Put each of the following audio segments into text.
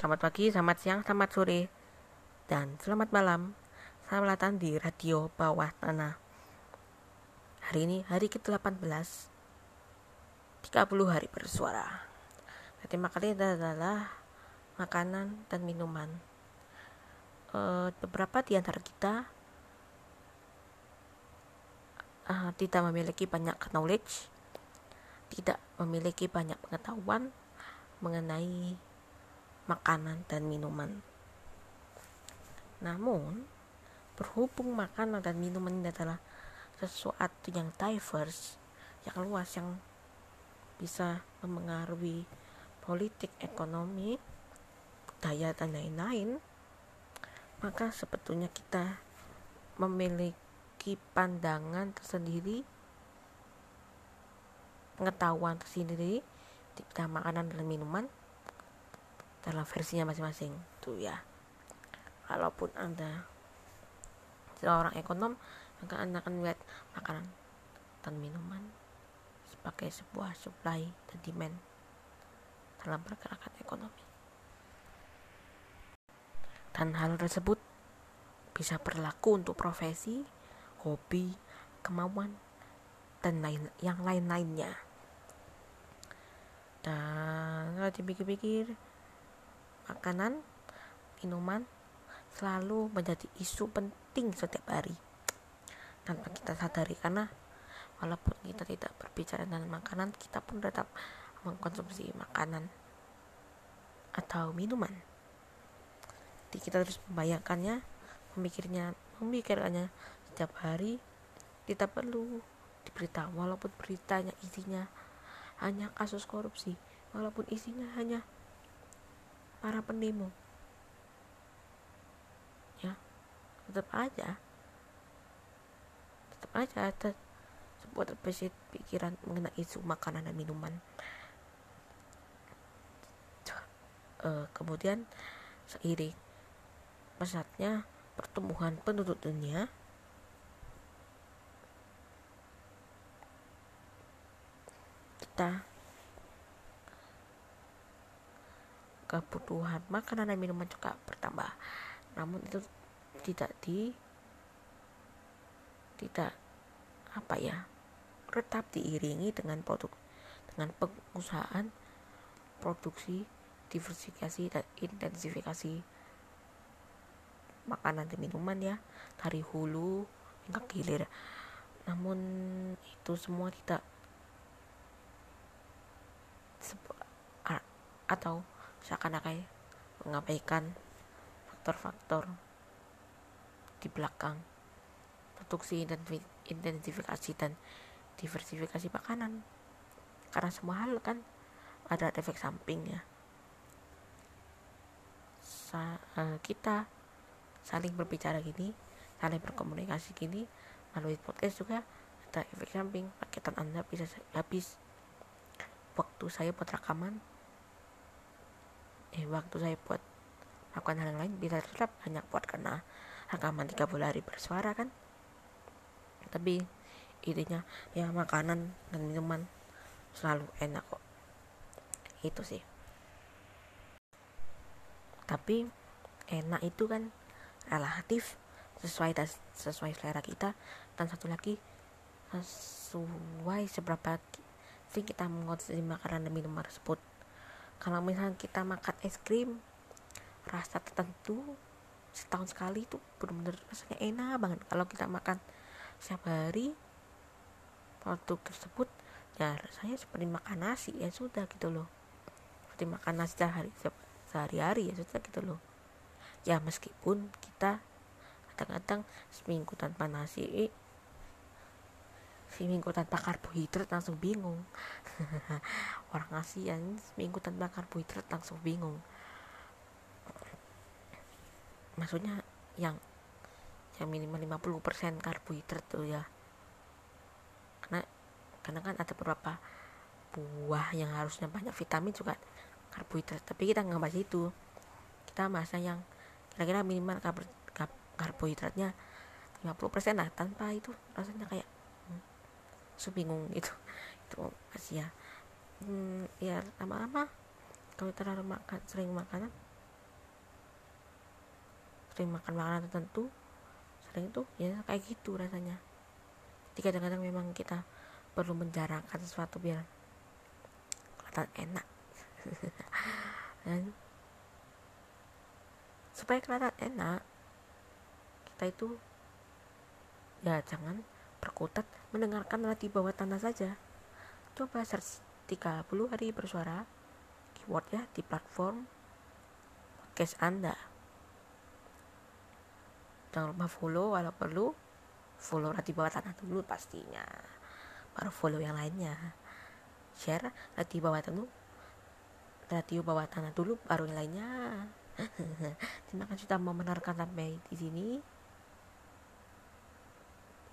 Selamat pagi, selamat siang, selamat sore, dan selamat malam. Selamat datang di Radio Bawah Tanah. Hari ini hari ke-18 30 hari bersuara. Tema kali adalah makanan dan minuman. E, beberapa di antara kita uh, tidak memiliki banyak knowledge, tidak memiliki banyak pengetahuan mengenai makanan dan minuman. Namun, berhubung makanan dan minuman ini adalah sesuatu yang diverse, yang luas, yang bisa mempengaruhi politik, ekonomi, budaya, dan lain-lain, maka sebetulnya kita memiliki pandangan tersendiri, pengetahuan tersendiri di bidang makanan dan minuman dalam versinya masing-masing. Tuh ya. Kalaupun anda seorang ekonom maka anda akan melihat makanan dan minuman sebagai sebuah supply dan demand dalam pergerakan ekonomi. Dan hal tersebut bisa berlaku untuk profesi, hobi, kemauan, dan lain yang lain-lainnya. Dan kalau dipikir-pikir, makanan, minuman selalu menjadi isu penting setiap hari. Tanpa kita sadari karena walaupun kita tidak berbicara tentang makanan kita pun tetap mengkonsumsi makanan atau minuman. Jadi kita terus membayangkannya memikirnya memikirkannya setiap hari. Kita perlu diberitahu walaupun beritanya isinya hanya kasus korupsi walaupun isinya hanya para pendemo. Ya tetap aja. Tetap aja ada sebuah terbesit pikiran mengenai isu makanan dan minuman. Uh, kemudian seiring pesatnya pertumbuhan penduduk dunia kita kebutuhan makanan dan minuman juga bertambah. Namun itu tidak di tidak apa ya tetap diiringi dengan produk dengan pengusahaan produksi diversifikasi dan intensifikasi makanan dan minuman ya dari hulu hingga hilir. Namun itu semua tidak atau seakan-akan mengabaikan faktor-faktor di belakang produksi intensifikasi dan diversifikasi makanan. Karena semua hal kan ada efek sampingnya. Sa uh, kita saling berbicara gini saling berkomunikasi gini melalui podcast juga ada efek samping. Paketan anda bisa habis waktu saya buat rekaman eh waktu saya buat melakukan hal yang lain bisa tetap hanya buat karena rekaman 30 hari bersuara kan? Tapi intinya ya makanan dan minuman selalu enak kok. Itu sih. Tapi enak itu kan relatif sesuai das, sesuai selera kita dan satu lagi sesuai seberapa sih kita mengonsumsi makanan dan minuman tersebut kalau misalnya kita makan es krim rasa tertentu setahun sekali itu benar-benar rasanya enak banget. Kalau kita makan setiap hari produk tersebut ya rasanya seperti makan nasi ya sudah gitu loh. Seperti makan nasi sehari sehari-hari ya sudah gitu loh. Ya meskipun kita kadang-kadang seminggu tanpa nasi seminggu tanpa karbohidrat langsung bingung. Orang ASEAN seminggu tanpa karbohidrat langsung bingung. Maksudnya yang yang minimal 50% karbohidrat tuh ya. Karena karena kan ada beberapa buah yang harusnya banyak vitamin juga karbohidrat. Tapi kita nggak bahas itu. Kita bahasnya yang kira-kira minimal karbohidratnya 50% lah tanpa itu rasanya kayak so bingung gitu. Itu masih ya. Hmm, ya lama-lama kalau terlalu makan sering makanan sering makan makanan tertentu sering itu ya kayak gitu rasanya. Jadi kadang-kadang memang kita perlu menjarahkan sesuatu biar kelihatan enak. Dan supaya kelihatan enak kita itu ya jangan berkutat mendengarkan di bawah tanah saja. Coba search 30 hari bersuara keyword ya di platform podcast anda. Jangan lupa follow kalau perlu follow di bawah tanah dulu pastinya. Baru follow yang lainnya. Share di bawah tanah radio bawah tanah dulu baru yang lainnya. Terima kasih sudah mau mendengarkan sampai di sini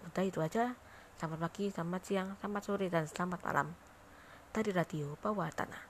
udah itu aja. Selamat pagi selamat siang selamat sore dan selamat malam. Dari radio bawah tanah